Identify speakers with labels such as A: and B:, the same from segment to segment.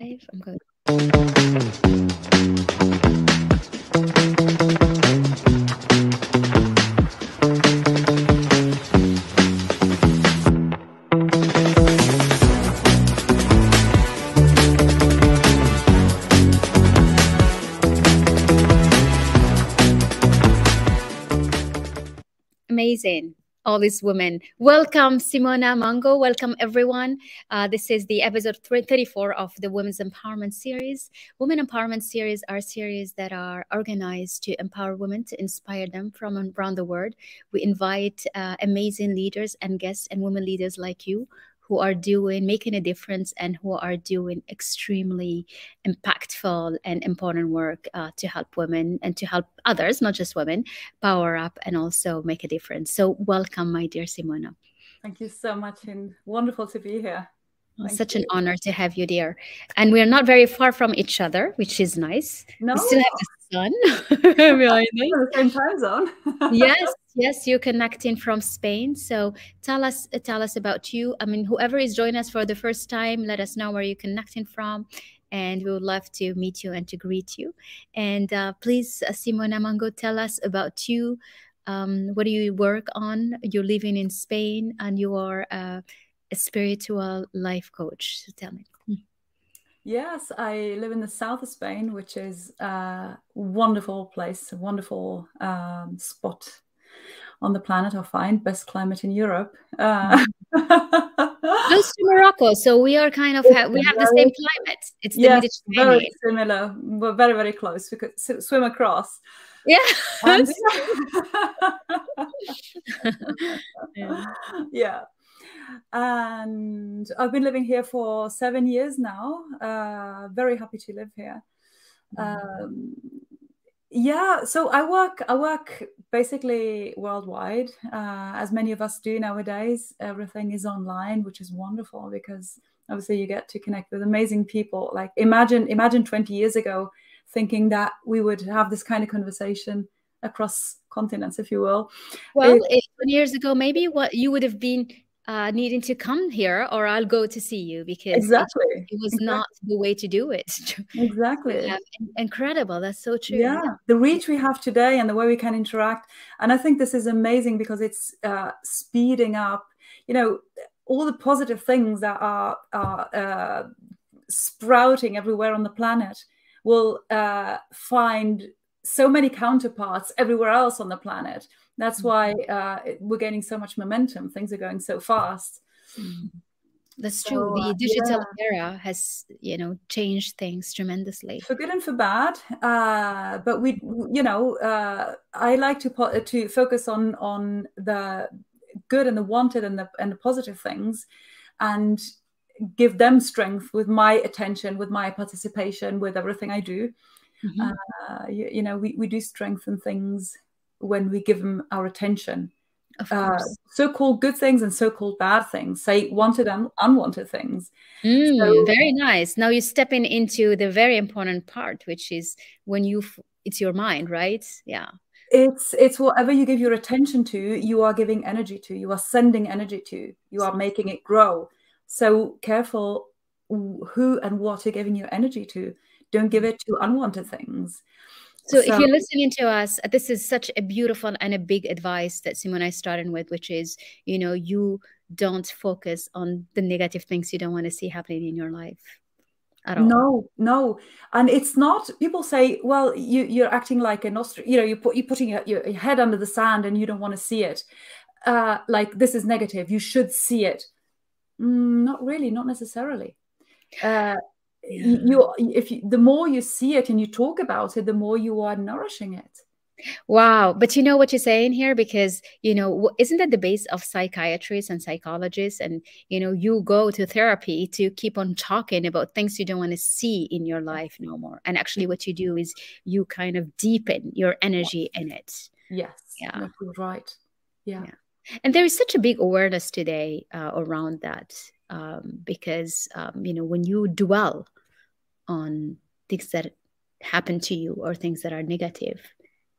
A: I'm going. All these women. Welcome, Simona Mango. Welcome, everyone. Uh, this is the episode 34 of the Women's Empowerment Series. Women Empowerment Series are series that are organized to empower women, to inspire them from around the world. We invite uh, amazing leaders and guests and women leaders like you who are doing making a difference and who are doing extremely impactful and important work uh, to help women and to help others not just women power up and also make a difference. So welcome my dear simona.
B: Thank you so much and wonderful to be here.
A: Thank such you. an honor to have you there and we're not very far from each other which is nice.
B: No.
A: we still have the sun.
B: The same time zone.
A: Yes Yes, you're connecting from Spain. So tell us tell us about you. I mean, whoever is joining us for the first time, let us know where you're connecting from. And we would love to meet you and to greet you. And uh, please, uh, Simona Mango, tell us about you. Um, what do you work on? You're living in Spain and you are uh, a spiritual life coach. So tell me. Hmm.
B: Yes, I live in the south of Spain, which is a wonderful place, a wonderful um, spot on the planet or find best climate in Europe. Uh,
A: Close to Morocco, so we are kind of ha- we have the same climate. It's the
B: yes, very similar. We're very very close. We could swim across.
A: Yeah.
B: And, yeah. yeah. And I've been living here for seven years now. Uh, very happy to live here. Mm-hmm. Um, yeah so i work i work basically worldwide uh, as many of us do nowadays. Everything is online which is wonderful because obviously you get to connect with amazing people. Like imagine imagine 20 years ago thinking that we would have this kind of conversation across continents if you will.
A: Well it, 20 years ago maybe what you would have been uh, needing to come here or I'll go to see you because
B: exactly
A: it, it was exactly. not the way to do it.
B: exactly.
A: Yeah, incredible. That's so true.
B: Yeah. yeah. The reach we have today and the way we can interact. And I think this is amazing because it's uh, speeding up, you know, all the positive things that are, are uh, sprouting everywhere on the planet will uh, find so many counterparts everywhere else on the planet that's why mm-hmm. uh, we're gaining so much momentum. Things are going so fast.
A: Mm-hmm. That's so, true. The digital yeah. era has, you know, changed things tremendously
B: for good and for bad. Uh, but we, you know, uh, I like to to focus on on the good and the wanted and the and the positive things, and give them strength with my attention, with my participation, with everything I do. Mm-hmm. Uh, you, you know, we we do strengthen things when we give them our attention. Uh, so-called good things and so-called bad things. Say wanted and unwanted things.
A: Mm, so, very nice. Now you're stepping into the very important part which is when you it's your mind right? Yeah.
B: It's it's whatever you give your attention to you are giving energy to you are sending energy to you are making it grow. So careful who and what you're giving your energy to. Don't give it to unwanted things
A: so, so, if you're listening to us, this is such a beautiful and a big advice that Simona started with, which is, you know, you don't focus on the negative things you don't want to see happening in your life. At all.
B: No, no, and it's not. People say, "Well, you you're acting like an Austrian. You know, you put you're putting your, your head under the sand and you don't want to see it. Uh, like this is negative. You should see it. Mm, not really. Not necessarily. Uh, yeah. you if you, the more you see it and you talk about it the more you are nourishing it.
A: Wow. But you know what you're saying here? Because you know isn't that the base of psychiatrists and psychologists? And you know you go to therapy to keep on talking about things you don't want to see in your life no more. And actually what you do is you kind of deepen your energy in it.
B: Yes. Yeah. Right. Yeah. yeah.
A: and there is such a big awareness today uh, around that um, because um, you know when you dwell on things that happen to you or things that are negative,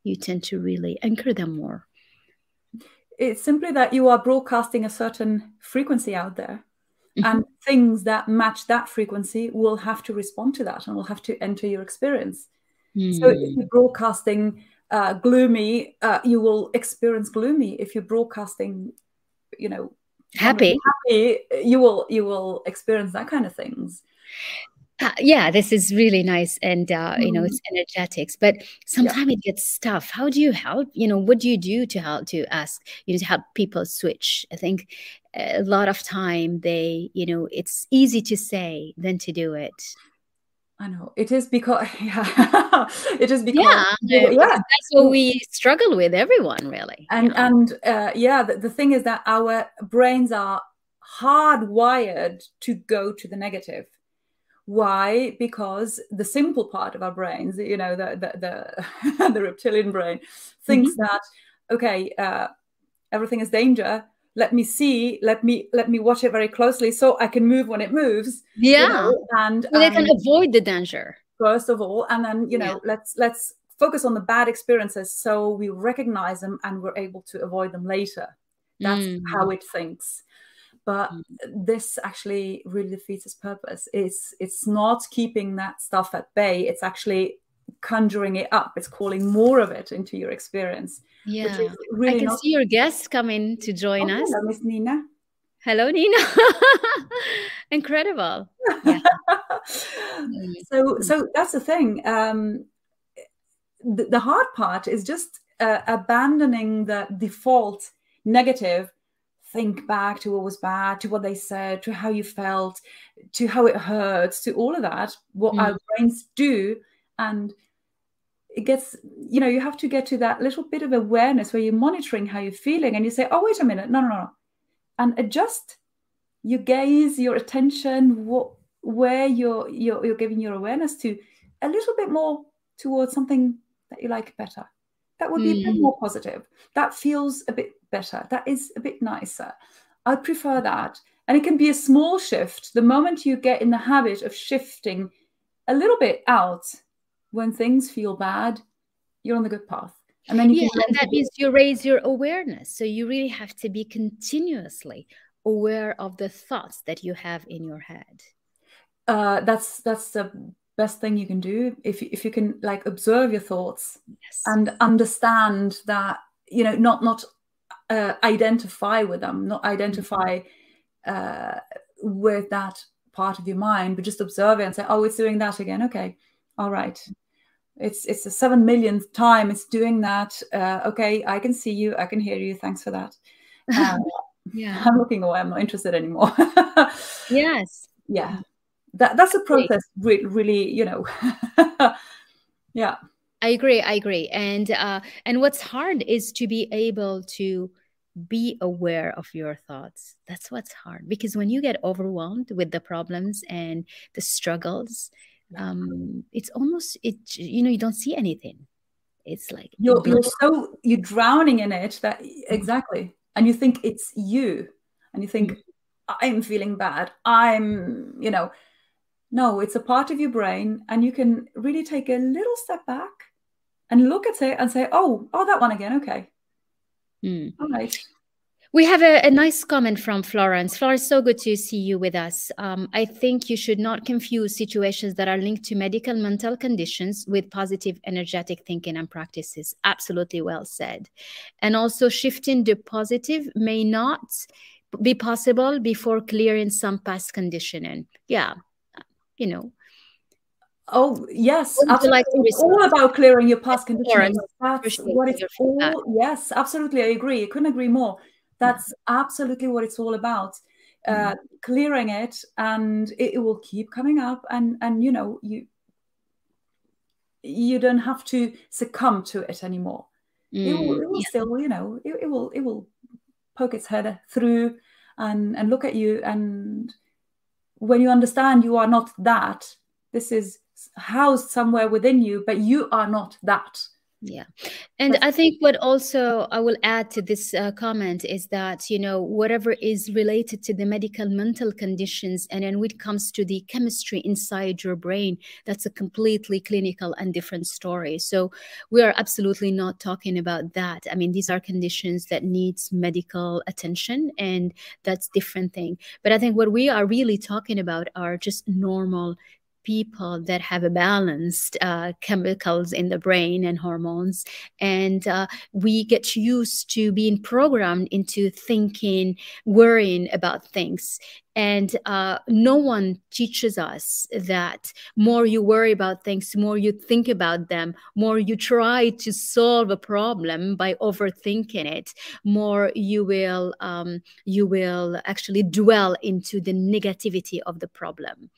A: you tend to really anchor them more.
B: It's simply that you are broadcasting a certain frequency out there. Mm-hmm. And things that match that frequency will have to respond to that and will have to enter your experience. Mm. So if you're broadcasting uh, gloomy, uh, you will experience gloomy. If you're broadcasting, you know,
A: happy,
B: happy, you will you will experience that kind of things.
A: Uh, yeah, this is really nice, and uh, mm. you know, it's mm-hmm. energetics. But sometimes yeah. it gets tough. How do you help? You know, what do you do to help to ask you know to help people switch? I think a lot of time they, you know, it's easy to say than to do it.
B: I know it is because yeah, it is because
A: yeah, yeah. that's what we struggle with. Everyone really,
B: and
A: yeah.
B: and uh, yeah, the, the thing is that our brains are hardwired to go to the negative. Why? Because the simple part of our brains, you know, the the the, the reptilian brain, thinks mm-hmm. that okay, uh, everything is danger let me see let me let me watch it very closely so i can move when it moves
A: yeah you know, and so they can um, avoid the danger
B: first of all and then you know yeah. let's let's focus on the bad experiences so we recognize them and we're able to avoid them later that's mm. how it thinks but mm. this actually really defeats its purpose. It's it's not keeping that stuff at bay. It's actually conjuring it up. It's calling more of it into your experience
A: yeah. really i can not... see your guests coming to join oh, us.
B: hello miss nina.
A: Hello nina. Incredible. Yeah.
B: so so that's the thing. Um the, the hard part is just uh, abandoning the default negative think back to what was bad, to what they said, to how you felt, to how it hurts, to all of that, what mm. our brains do. And it gets you know you have to get to that little bit of awareness where you're monitoring how you're feeling and you say oh wait a minute no no no and adjust your gaze your attention what where you're you're, you're giving your awareness to a little bit more towards something that you like better that would be mm. a bit hmm. more positive that feels a bit better that is a bit nicer i prefer that and it can be a small shift the moment you get in the habit of shifting a little bit out when things feel bad, you're on the good path.
A: And then you yeah, and that means you raise your awareness. So you really have to be continuously aware of the thoughts that you have in your head.
B: Uh, that's that's the best thing you can do if if you can like observe your thoughts yes. and understand that you know not not uh, identify with them, not identify uh, with that part of your mind, but just observe it and say, "Oh, it's doing that again." Okay, all right. It's it's a seven millionth time it's doing that. Uh, okay. I can see you. I can hear you. Thanks for that. Uh, yeah. I'm looking away. I'm not interested anymore.
A: Yes.
B: Yeah. That that's a process re- really you know. Yeah
A: i agree i agree. And uh and what's hard is to be able to be aware of your thoughts. That's what's hard. Because when you get overwhelmed with the problems and the struggles um it's almost it you know you don't see anything. It's like
B: you're, you're so you're drowning in it that exactly. And you think it's you. And you think mm-hmm. i'm feeling bad. I'm you know. No it's a part of your brain and you can really take a little step back and look at it and say oh oh that one again okay
A: mm.
B: all right
A: we have a, a, nice comment from Florence. Florence, so good to see you with us. Um, I think you should not confuse situations that are linked to medical mental conditions with positive energetic thinking and practices. Absolutely well said. And also, shifting the positive may not be possible before clearing some past conditioning. Yeah, you know.
B: Oh yes, absolutely. Like it's all about clearing your past conditioning. That's what it's all. Yes, absolutely. I agree. I couldn't agree more that's absolutely what it's all about. Uh, mm-hmm. clearing it and it, it, will keep coming up and and you know you you don't have to succumb to it anymore mm, it will, it will yeah. still you know it, it, will it will poke its head through and and look at you and when you understand you are not that this is housed somewhere within you but you are not that.
A: Yeah. And i think what also i will add to this uh, comment is that you know whatever is related to the medical mental conditions and then when it comes to the chemistry inside your brain that's a completely clinical and different story. So we are absolutely not talking about that. I mean these are conditions that needs medical attention and that's different thing. But i think what we are really talking about are just normal people that have a balanced uh, chemicals in the brain and hormones. And uh, we get used to being programmed into thinking worrying about things. And uh, no one teaches us that more you worry about things more you think about them more you try to solve a problem by overthinking it more you will um, you will actually dwell into the negativity of the problem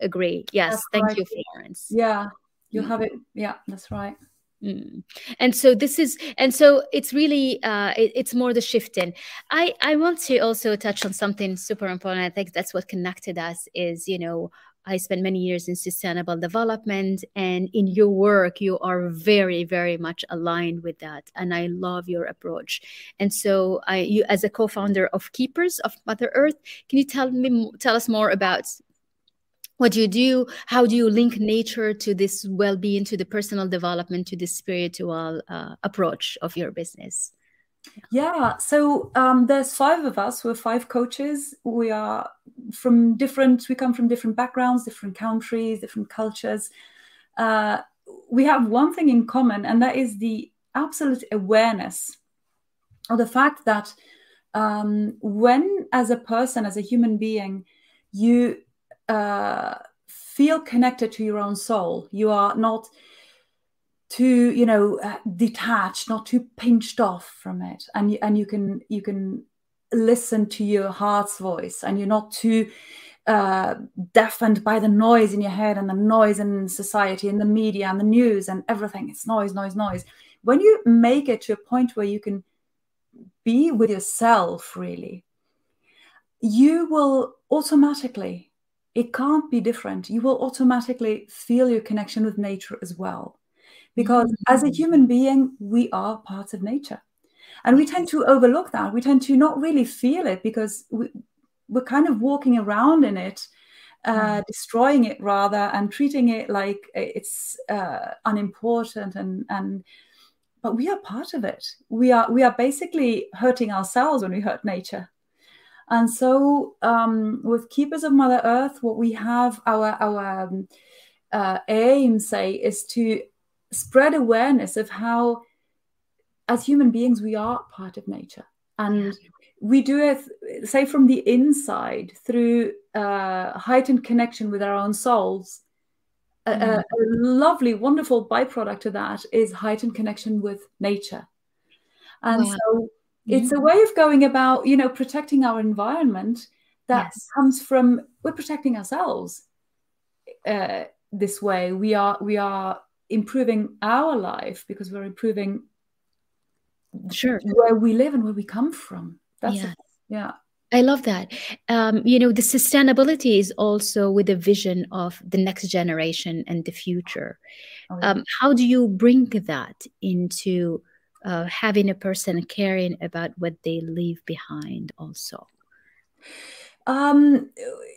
A: agree. Yes, that's thank right. you, Florence.
B: Yeah, you mm. have it. Yeah, that's right.
A: Mm. And so this is, and so it's really, uh, it, it's more the shifting. I I want to also touch on something super important. I think that's what connected us is, you know, I spent many years in sustainable development, and in your work, you are very, very much aligned with that. And I love your approach. And so, I, you, as a co-founder of Keepers of Mother Earth, can you tell me, tell us more about what do you do? How do you link nature to this well-being to the personal development to the spiritual uh, approach of your business?
B: Yeah so um, there's five of us. We're five coaches. We are from different we come from different backgrounds different countries different cultures. Uh, we have one thing in common and that is the absolute awareness of the fact that um, when as a person as a human being you uh, feel connected to your own soul. You are not too, you know, uh, detached, not too pinched off from it, and and you can you can listen to your heart's voice, and you're not too uh, deafened by the noise in your head and the noise in society and the media and the news and everything. It's noise, noise, noise. When you make it to a point where you can be with yourself, really, you will automatically it can't be different. You will automatically feel your connection with nature as well. Because mm-hmm. as a human being, we are part of nature. And we tend to overlook that. We tend to not really feel it because we, we're kind of walking around in it, uh, mm-hmm. destroying it rather, and treating it like it's uh, unimportant. And, and but we are part of it. We are we are basically hurting ourselves when we hurt nature. And so, um, with Keepers of Mother Earth, what we have our our um, uh, aim, say, is to spread awareness of how, as human beings, we are part of nature, and we do it, say, from the inside through uh, heightened connection with our own souls. Mm. A, a, a lovely, wonderful byproduct of that is heightened connection with nature, and wow. so it's a way of going about you know protecting our environment that yes. comes from we're protecting ourselves uh, this way we are we are improving our life because we're improving
A: sure
B: where we live and where we come from that's yeah, yeah.
A: I love that. Um, you know, the sustainability is also with a vision of the next generation and the future. Oh, um, how do you bring that into uh, having a person caring about what they leave behind also
B: um,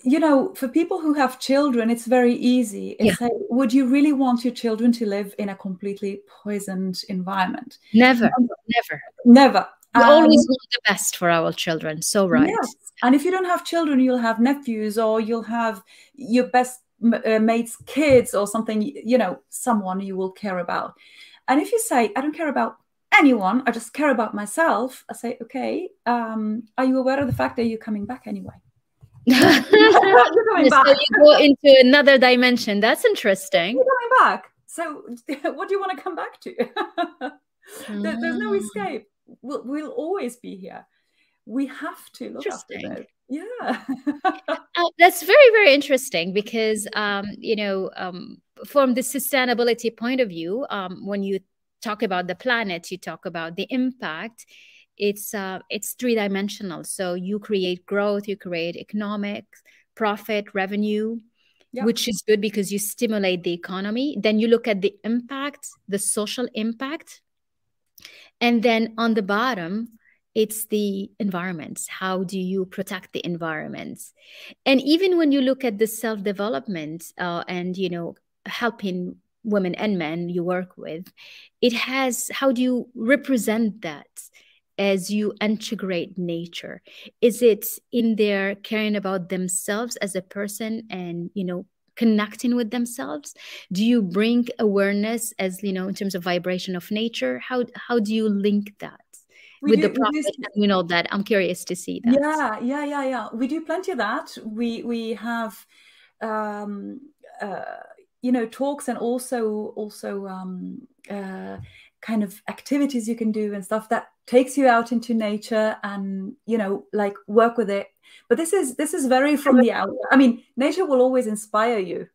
B: you know, for people who have children, it's very easy. It's yeah. like, would you really want your children to live in a completely poisoned environment?
A: Never, um, never,
B: never.
A: We um, always want the best for our children. So right. Yes.
B: And if you don't have children, you'll have nephews, or you'll have your best uh, mate's kids, or something. You know, someone you will care about. And if you say, "I don't care about anyone. I just care about myself. I say, okay, um, are you aware of the fact that you're coming back anyway?
A: you're coming back. So you go into another dimension. That's interesting.
B: You're coming back. So, what do you want to come back to? there, there's no mm. escape. We'll, we'll always be here. We have to look after it. Yeah.
A: uh, that's very, very interesting because, um, you know, um, from the sustainability point of view, um, when you talk about the planet, you talk about the impact. It's uh, it's three dimensional. So you create growth, you create economic profit, revenue, yeah. which is good because you stimulate the economy. Then you look at the impact, the social impact. And then on the bottom, it's the environments. How do you protect the environments? And even when you look at the self development uh, and, you know, helping women and men you work with, it has how do you represent that? as you integrate nature? Is it in their caring about themselves as a person and you know connecting with themselves? Do you bring awareness as you know in terms of vibration of nature? How how do you link that we with do, the profit you know that i'm curious to see that?
B: Yeah yeah yeah yeah. We do plenty of that. We we have um uh you know talks and also also um uh kind of activities you can do and stuff that takes you out into nature and you know like work with it but this is this is very from the out i mean nature will always inspire you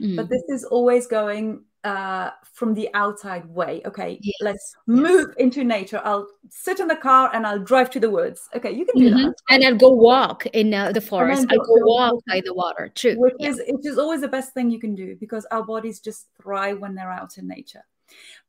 B: mm. but this is always going uh from the outside way okay yes. let's move yes. into nature i'll sit in the car and i'll drive to the woods okay you can do mm-hmm. that
A: and i'll go walk in uh, the forest i'll go, go walk by the water true
B: which yeah. is which is always the best thing you can do because our bodies just thrive when they're out in nature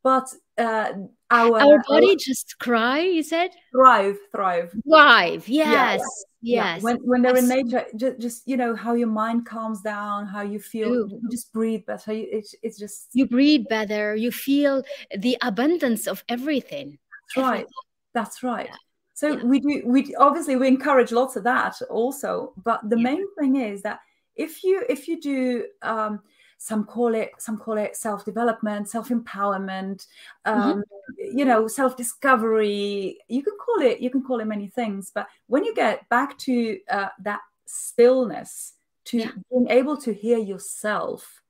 B: but uh, our
A: our body our, just cry. You said
B: thrive, thrive,
A: thrive. Yes, yeah, yes.
B: When when they're in nature, just, just you know how your mind calms down, how you feel. You just breathe better. It's it's just
A: you breathe better. You feel the abundance of everything.
B: That's everything. right. That's right. Yeah. So yeah. we do we obviously we encourage lots of that also, but the yeah. main thing is that if you if you do um, some call it some call it self development self empowerment mm-hmm. um, mm-hmm. you know self discovery you can call it you can call it many things but when you get back to uh, that stillness to yeah. being able to hear yourself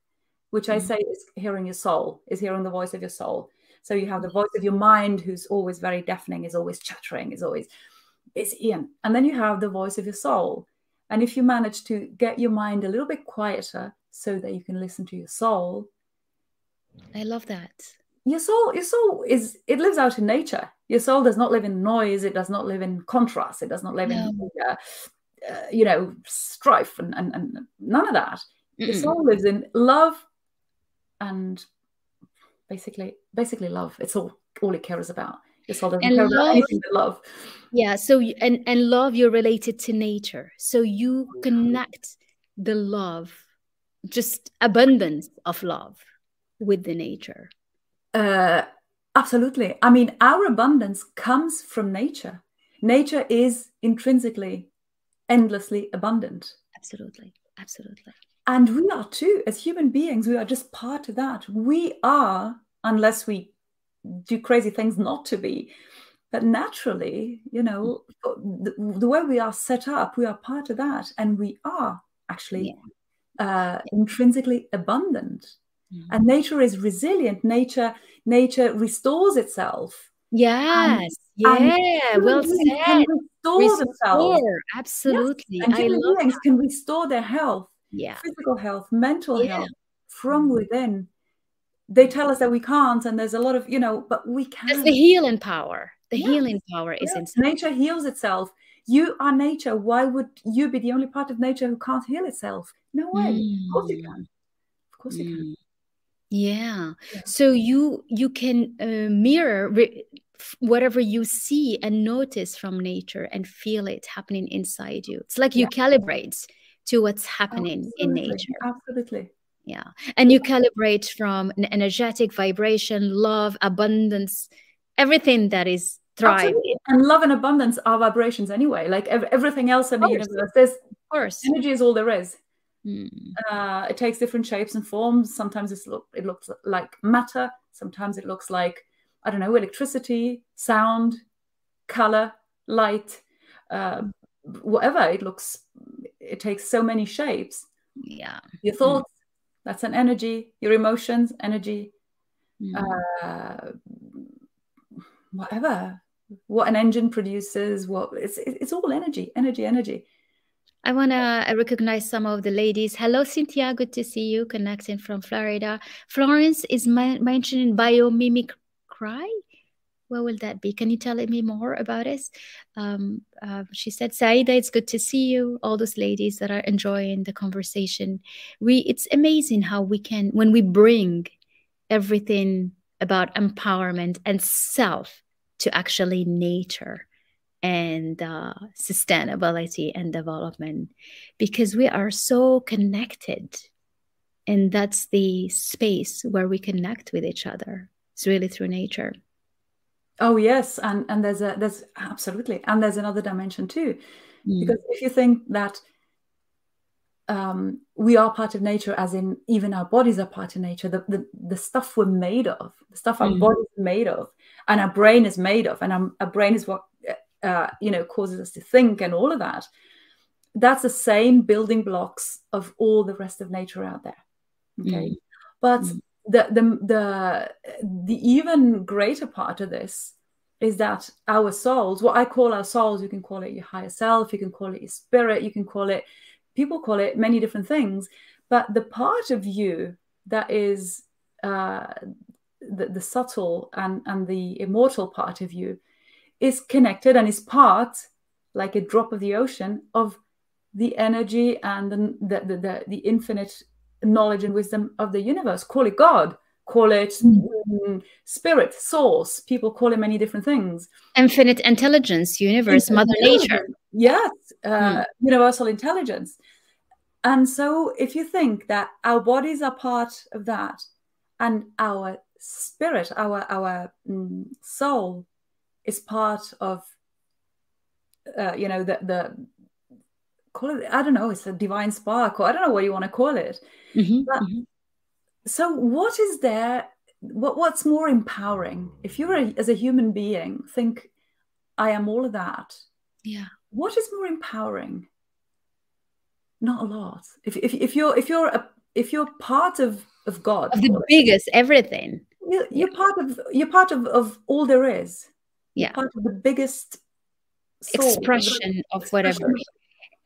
B: which mm-hmm. i say is hearing your soul is hearing the voice of your soul so you have the voice of your mind who's always very deafening is always chattering is always it's ian and then you have the voice of your soul and if you manage to get your mind a little bit quieter so that you can listen to your soul.
A: I love that.
B: Your soul, your soul is it lives out in nature. Your soul does not live in noise. It does not live in contrast. It does not live no. in, uh, uh, you know, strife and, and, and none of that. Mm-mm. Your soul lives in love and basically, basically love. It's all all it cares about. Your soul doesn't and care love, about anything but love.
A: Yeah. So and and love, you're related to nature. So you connect the love just abundance of love with the nature.
B: Uh, absolutely. I mean our abundance comes from nature. Nature is intrinsically endlessly abundant.
A: Absolutely. Absolutely.
B: And we are too as human beings we are just part of that. We are unless we do crazy things not to be. But naturally you know the, the way we are set up we are part of that. And we are actually yeah uh, intrinsically abundant mm. and nature is resilient nature nature restores itself
A: yes and, yeah and well said
B: restore, restore themselves
A: absolutely
B: yes. and human beings that. can restore their health
A: yeah
B: physical health mental yeah. health from within they tell us that we can't and there's a lot of you know but we can
A: That's the healing power the yes. healing power is yes. inside
B: nature heals itself you are nature why would you be the only part of nature who can't heal itself no way. Mm. Of course you can. Of course you can. Mm.
A: Yeah. yeah. So you you can uh, mirror whatever you see and notice from nature and feel it happening inside you. It's like you yeah. calibrate to what's happening Absolutely. in nature.
B: Absolutely.
A: Yeah. And you calibrate from an energetic vibration, love, abundance, everything that is thriving.
B: And love and abundance are vibrations anyway. Like ev- everything else in the universe, there's of course energy is all there is. Mm. Uh, it takes different shapes and forms. Sometimes look, it looks like matter. Sometimes it looks like, I don't know, electricity, sound, color, light, uh, whatever. It looks, it takes so many shapes.
A: Yeah.
B: Your thoughts, mm. that's an energy. Your emotions, energy. Mm. Uh, whatever. What an engine produces, what it's it's all energy, energy, energy.
A: I want to recognize some of the ladies. Hello, Cynthia. Good to see you connecting from Florida. Florence is mentioning biomimicry. What will that be? Can you tell me more about it? Um, uh, she said, Saida, it's good to see you. All those ladies that are enjoying the conversation. We, it's amazing how we can, when we bring everything about empowerment and self to actually nature and uh, sustainability and development because we are so connected. And that's the space where we connect with each other. It's really through nature.
B: Oh yes. And and there's a there's absolutely. And there's another dimension too. Mm. because if you think that um, we are part of nature as in even our bodies are part of nature the, the, the stuff we're made of the stuff our mm. body is made of and our brain is made of and our, our brain is what uh, you know causes us to think and all of that that's the same building blocks of all the rest of nature out there okay mm. but mm. the the the the even greater part of this is that our souls what i call our souls you can call it your higher self you can call it your spirit you can call it people call it many different things but the part of you that is uh, the, the subtle and, and the immortal part of you is connected and is part, like a drop of the ocean, of the energy and the, the, the, the infinite knowledge and wisdom of the universe. Call it God, call it mm, spirit, source. People call it many different things.
A: Infinite intelligence, universe, Infinite Mother Nature.
B: Yes, uh, mm. universal intelligence. And so, if you think that our bodies are part of that, and our spirit, our our mm, soul, is part of uh, you know the the call it i don't know it's a divine spark or i don't know what you want to call it. Mm-hmm, but, mm-hmm. so what is there what what's more empowering? If you're a, as a human being think i am all of that
A: yeah.
B: what is more empowering? Not a lot. If, if, if you're if you're a if you're part of of god
A: of the biggest everything
B: you're, you're yeah. part of you're part of of all there is
A: yeah
B: part of the biggest
A: expression of, whatever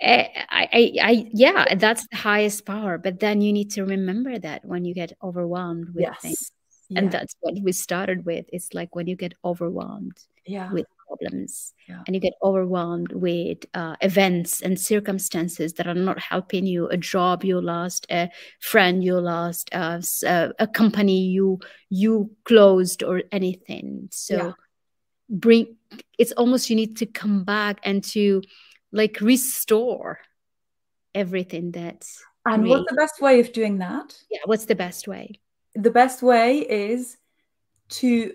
A: eh, I, I, I, yeah, that's the highest power. But then you need to remember that when you get overwhelmed with yes. things, yeah. and that's what we started with. It's like when you get overwhelmed
B: yeah.
A: with problems, yeah. and you get overwhelmed with uh, events and circumstances that are not helping you. A job you lost, a friend you lost, uh, a company you you closed, or anything. So bring it's almost you need to come back and to like restore everything that's
B: and what's the best way of doing that
A: yeah what's the best way
B: the best way is to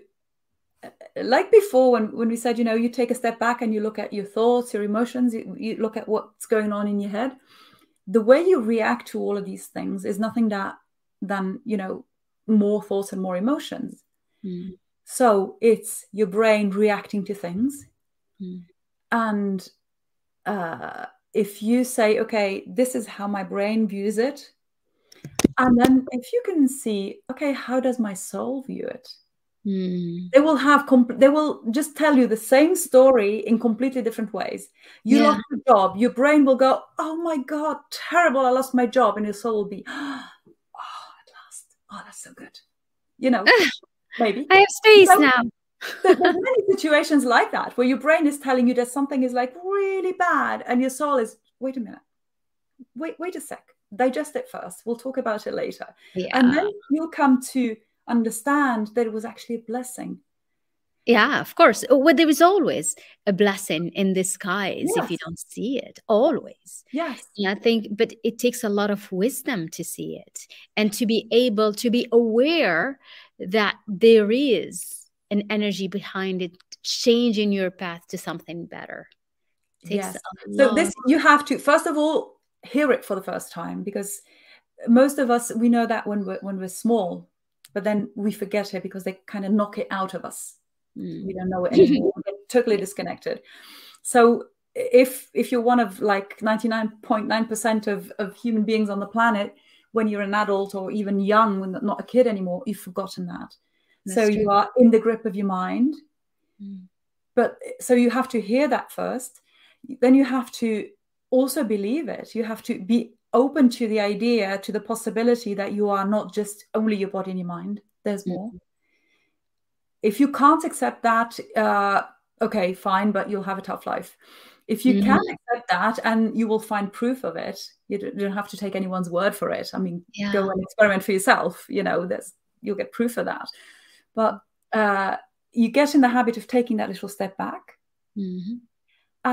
B: like before when, when we said you know you take a step back and you look at your thoughts your emotions you, you look at what's going on in your head the way you react to all of these things is nothing that than you know more thoughts and more emotions mm. So it's your brain reacting to things. Mm. And uh, if you say, okay, this is how my brain views it, and then if you can see, okay, how does my soul view it? Mm. They will have comp- they will just tell you the same story in completely different ways. You yeah. lost your job, your brain will go, "Oh my god, terrible! I lost my job," and your soul will be, "Oh, at last! Oh, that's so good." You know, maybe
A: I have space so, now.
B: there's many situations like that where your brain is telling you that something is like really bad, and your soul is, wait a minute, wait, wait a sec, digest it first. We'll talk about it later, yeah. and then you'll come to understand that it was actually a blessing.
A: Yeah, of course. Oh, well, there is always a blessing in disguise yes. if you don't see it. Always.
B: Yes.
A: Yeah, I think, but it takes a lot of wisdom to see it and to be able to be aware that there is an energy behind it changing your path to something better.
B: yes. So this you have to first of all hear it for the first time because most of us we know that when we're when we're small, but then we forget it because they kind of knock it out of us. Mm. We don't know it anymore. we get totally disconnected. So if if you're one of like 99.9% of, of human beings on the planet, when you're an adult or even young, when not a kid anymore, you've forgotten that. That's so true. you are in the grip of your mind. Mm. But so you have to hear that first. Then you have to also believe it. You have to be open to the idea, to the possibility that you are not just only your body and your mind. There's more. if you can't accept that, uh, okay, fine, but you'll have a tough life. If you mm-hmm. can accept that and you will find proof of it, you don't have to take anyone's word for it. I mean, yeah. go and experiment for yourself. You know, there's you'll get proof of that. But uh, you get in the habit of taking that little step back. Mm-hmm.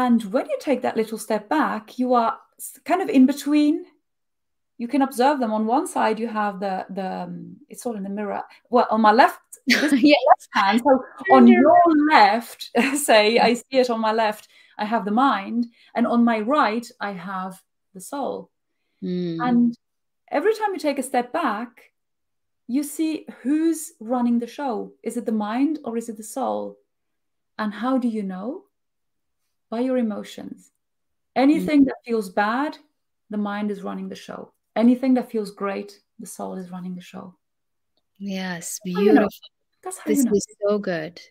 B: And when you take that little step back, you are kind of in between. You can observe them. On one side you have the the um, it's all in the mirror. Well on my left yeah. left hand. So on your left say i see it on my left i have the mind. And on my right i have the soul. Mm. and every time you take a step back you see who's running the show. Is it the mind or is it the soul? And how do you know by your emotions anything mm. that feels bad the mind is running the show anything that feels great, the soul is running the show.
A: Yes, beautiful. You know. That's how this you know. is so good.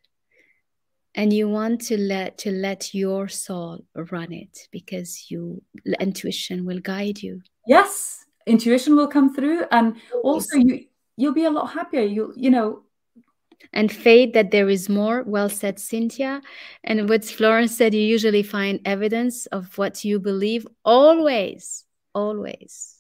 A: And you want to let to let your soul run it because you intuition will guide you.
B: Yes, intuition will come through, and also you you'll be a lot happier. You you know
A: and faith that there is more. Well said, Cynthia. And what Florence said, you usually find evidence of what you believe always, always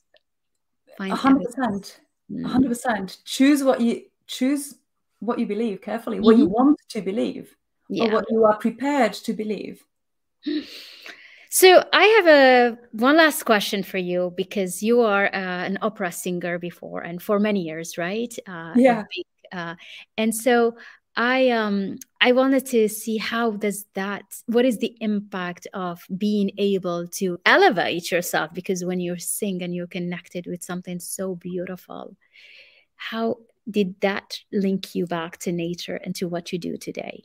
B: hundred percent, hundred percent. Choose what you choose what you believe carefully, what you mm-hmm. want to believe, yeah. or what you are prepared to believe.
A: So I have a one last question for you because you are uh, an opera singer before and for many years, right?
B: Uh, yeah.
A: Uh, and so I um I wanted to see how does that what is the impact of being able to elevate yourself? Because when you sing and you're connected with something so beautiful how did that link you back to nature and to what you do today?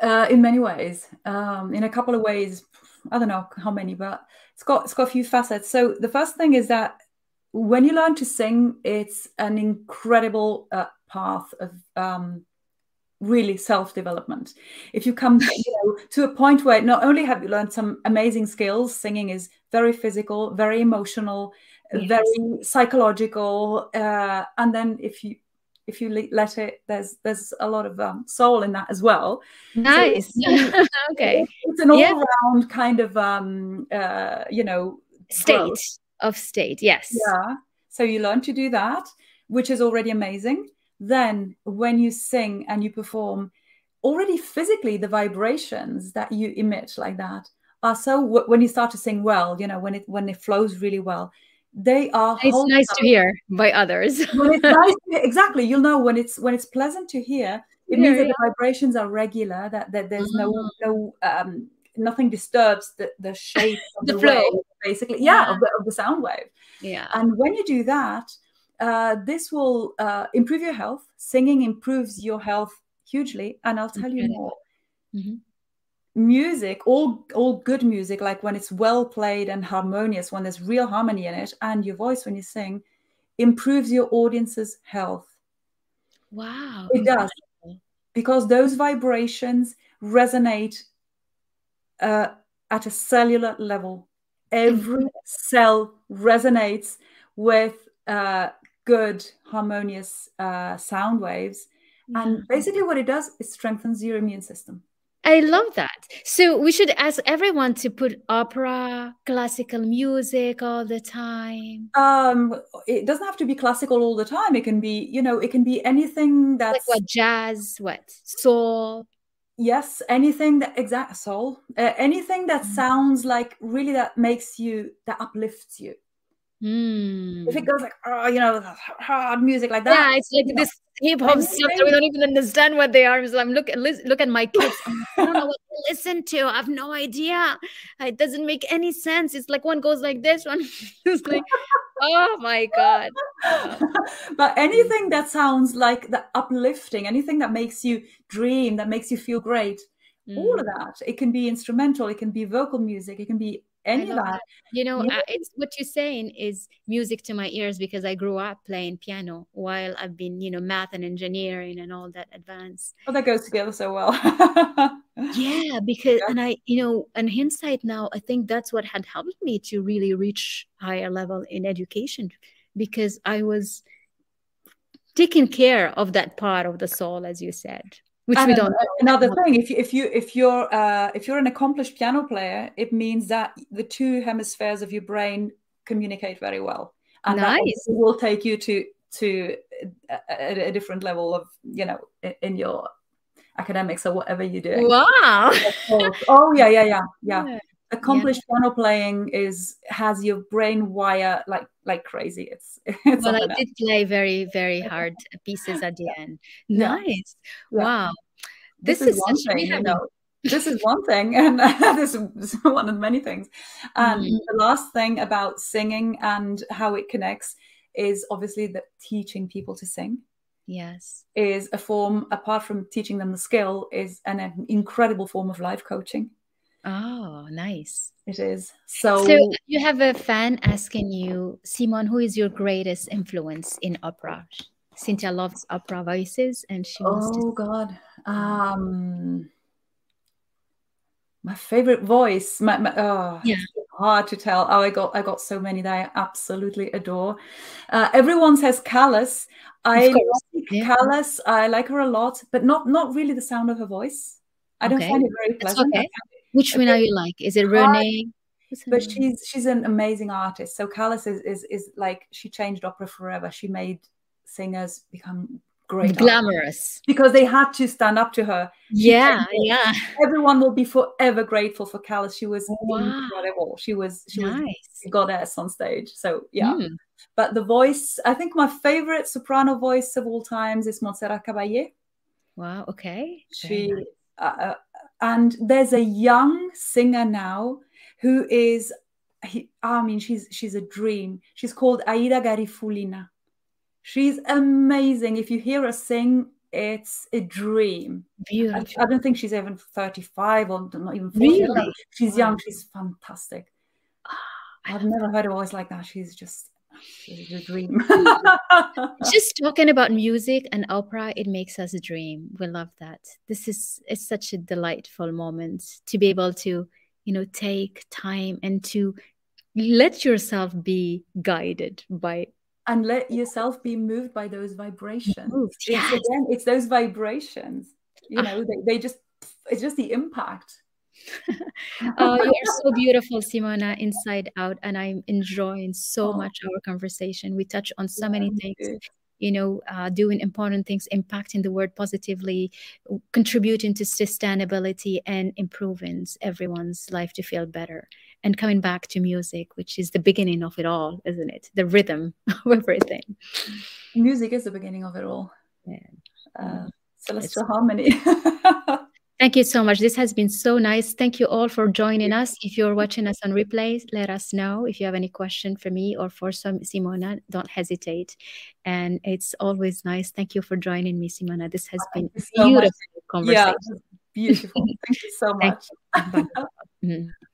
B: Uh, in many ways. Um, in a couple of ways I don't know how many but it's got it's got a few facets. So the first thing is that when you learn to sing it's an incredible uh, path of um, really self-development if you come you know, to a point where not only have you learned some amazing skills singing is very physical very emotional yes. very psychological uh, and then if you if you let it there's there's a lot of um, soul in that as well
A: nice so
B: okay it's an all-round yeah. kind of um uh, you know
A: state growth. Of state yes.
B: Yeah. So you learn to do that which is already amazing. Then when you sing and you perform already physically the vibrations that you emit like that are so when you start to sing well you know when it when it flows really well they are
A: it's nice to hear by others.
B: Nice exactly. You'll know when it's when it's pleasant to hear it means that the vibrations are regular that, that there's no mm. no um nothing disturbs the, the shape of the, the flow wave, basically yeah, yeah. Of, the, of the sound wave
A: yeah
B: and when you do that uh, this will uh, improve your health. Singing improves your health hugely, and I'll tell you more. Mm-hmm. Music, all all good music, like when it's well played and harmonious, when there's real harmony in it, and your voice when you sing, improves your audience's health.
A: Wow,
B: it does because those vibrations resonate uh, at a cellular level. Every cell resonates with uh, good harmonious uh, sound waves and basically what it does is strengthens your immune system
A: I love that. So we should ask everyone to put opera, classical music all the time.
B: Um, it doesn't have to be classical all the time. It can be, you know, it can be anything that's
A: like what jazz, what soul.
B: Yes, anything that exact soul, uh, anything that mm. sounds like really that makes you that uplifts you.
A: Mm.
B: If it goes like, oh, you know, hard music like that.
A: Yeah, it's like this hip hop stuff that we don't even understand what they are. It's like, look, look at my kids. I don't know what to listen to. I have no idea. It doesn't make any sense. It's like one goes like this, one is like, oh my god.
B: but anything that sounds like the uplifting, anything that makes you dream, that makes you feel great, mm. all of that. It can be instrumental. It can be vocal music. It can be any of that.
A: You know, yeah. it's what you're saying is music to my ears because I grew up playing piano while I've been, you know, math and engineering and all that advanced.
B: Oh, that goes together so well.
A: yeah, because yeah. and I, you know, in hindsight now, I think that's what had helped me to really reach higher level in education because I was taking care of that part of the soul, as you said, which and we don't.
B: Another thing, if you if you if you're uh, if you're an accomplished piano player, it means that the two hemispheres of your brain communicate very well, and nice. that will take you to to a, a, different level of you know in your academics or whatever you do.
A: Wow.
B: oh yeah, yeah, yeah, yeah. yeah accomplished yeah. piano playing is has your brain wire like like crazy. It's, it's
A: well i did play very very hard pieces at the end. Nice. Yeah. wow. This, this is, is such
B: thing, you know, this is one thing and this is one of many things. And mm. the last thing about singing and how it connects is obviously that teaching people to sing
A: yes.
B: is a form apart from teaching them the skill is an, an incredible form of life coaching
A: Oh, nice.
B: It is. So,
A: so you have a fan asking you, Simon, who is your greatest influence in opera? Cynthia loves opera voices and she wants
B: Oh to... God. Um my favorite voice. My, my oh, yeah. hard to tell. Oh, I got I got so many that I absolutely adore. Uh, everyone says Callas. I like yeah. Callas. I like her a lot, but not not really the sound of her voice. I don't find it very pleasant. Okay.
A: Which one are you like? Is it Renee?
B: But she's she's an amazing artist. So Callas is, is is like she changed opera forever. She made singers become great
A: glamorous
B: because they had to stand up to her
A: she yeah yeah
B: everyone will be forever grateful for Callas she was wow. incredible she was she nice. was a goddess on stage so yeah mm. but the voice i think my favorite soprano voice of all times is montserrat caballé
A: wow okay
B: she nice. Uh, and there's a young singer now who is he, i mean she's she's a dream. She's called aida garifullina. She's amazing. If you hear her sing it's a dream. Beautiful. I, I don't think she's even 35 or not even 40 really? she's young. She's fantastic. I've never heard a voice like that. She's just a dream.
A: Just talking about music and opera, it makes us dream. We love that. This is it's such a delightful moment to be able to, you know, take time and to let yourself be guided by
B: and let yourself be moved by those vibrations. Yes. It's, again, it's those vibrations. You ah. know, they, they just it's just the impact
A: uh, you are so beautiful, Simona, inside out, and I'm enjoying so oh. much our conversation. We touch on so many things. You know, uh, doing important things, impacting the world positively, contributing to sustainability, and improving everyone's life to feel better. And coming back to music, which is the beginning of it all, isn't it? The rhythm of everything.
B: Music is the beginning of it all. Yeah. Uh, celestial it's harmony.
A: Thank you so much. This has been so nice. Thank you all for joining us. If you're watching us on replay, let us know. If you have any question for me or for some Simona, don't hesitate. And it's always nice. Thank you for joining me, Simona. This has been so beautiful much. conversation.
B: Yeah, beautiful. Thank you so much.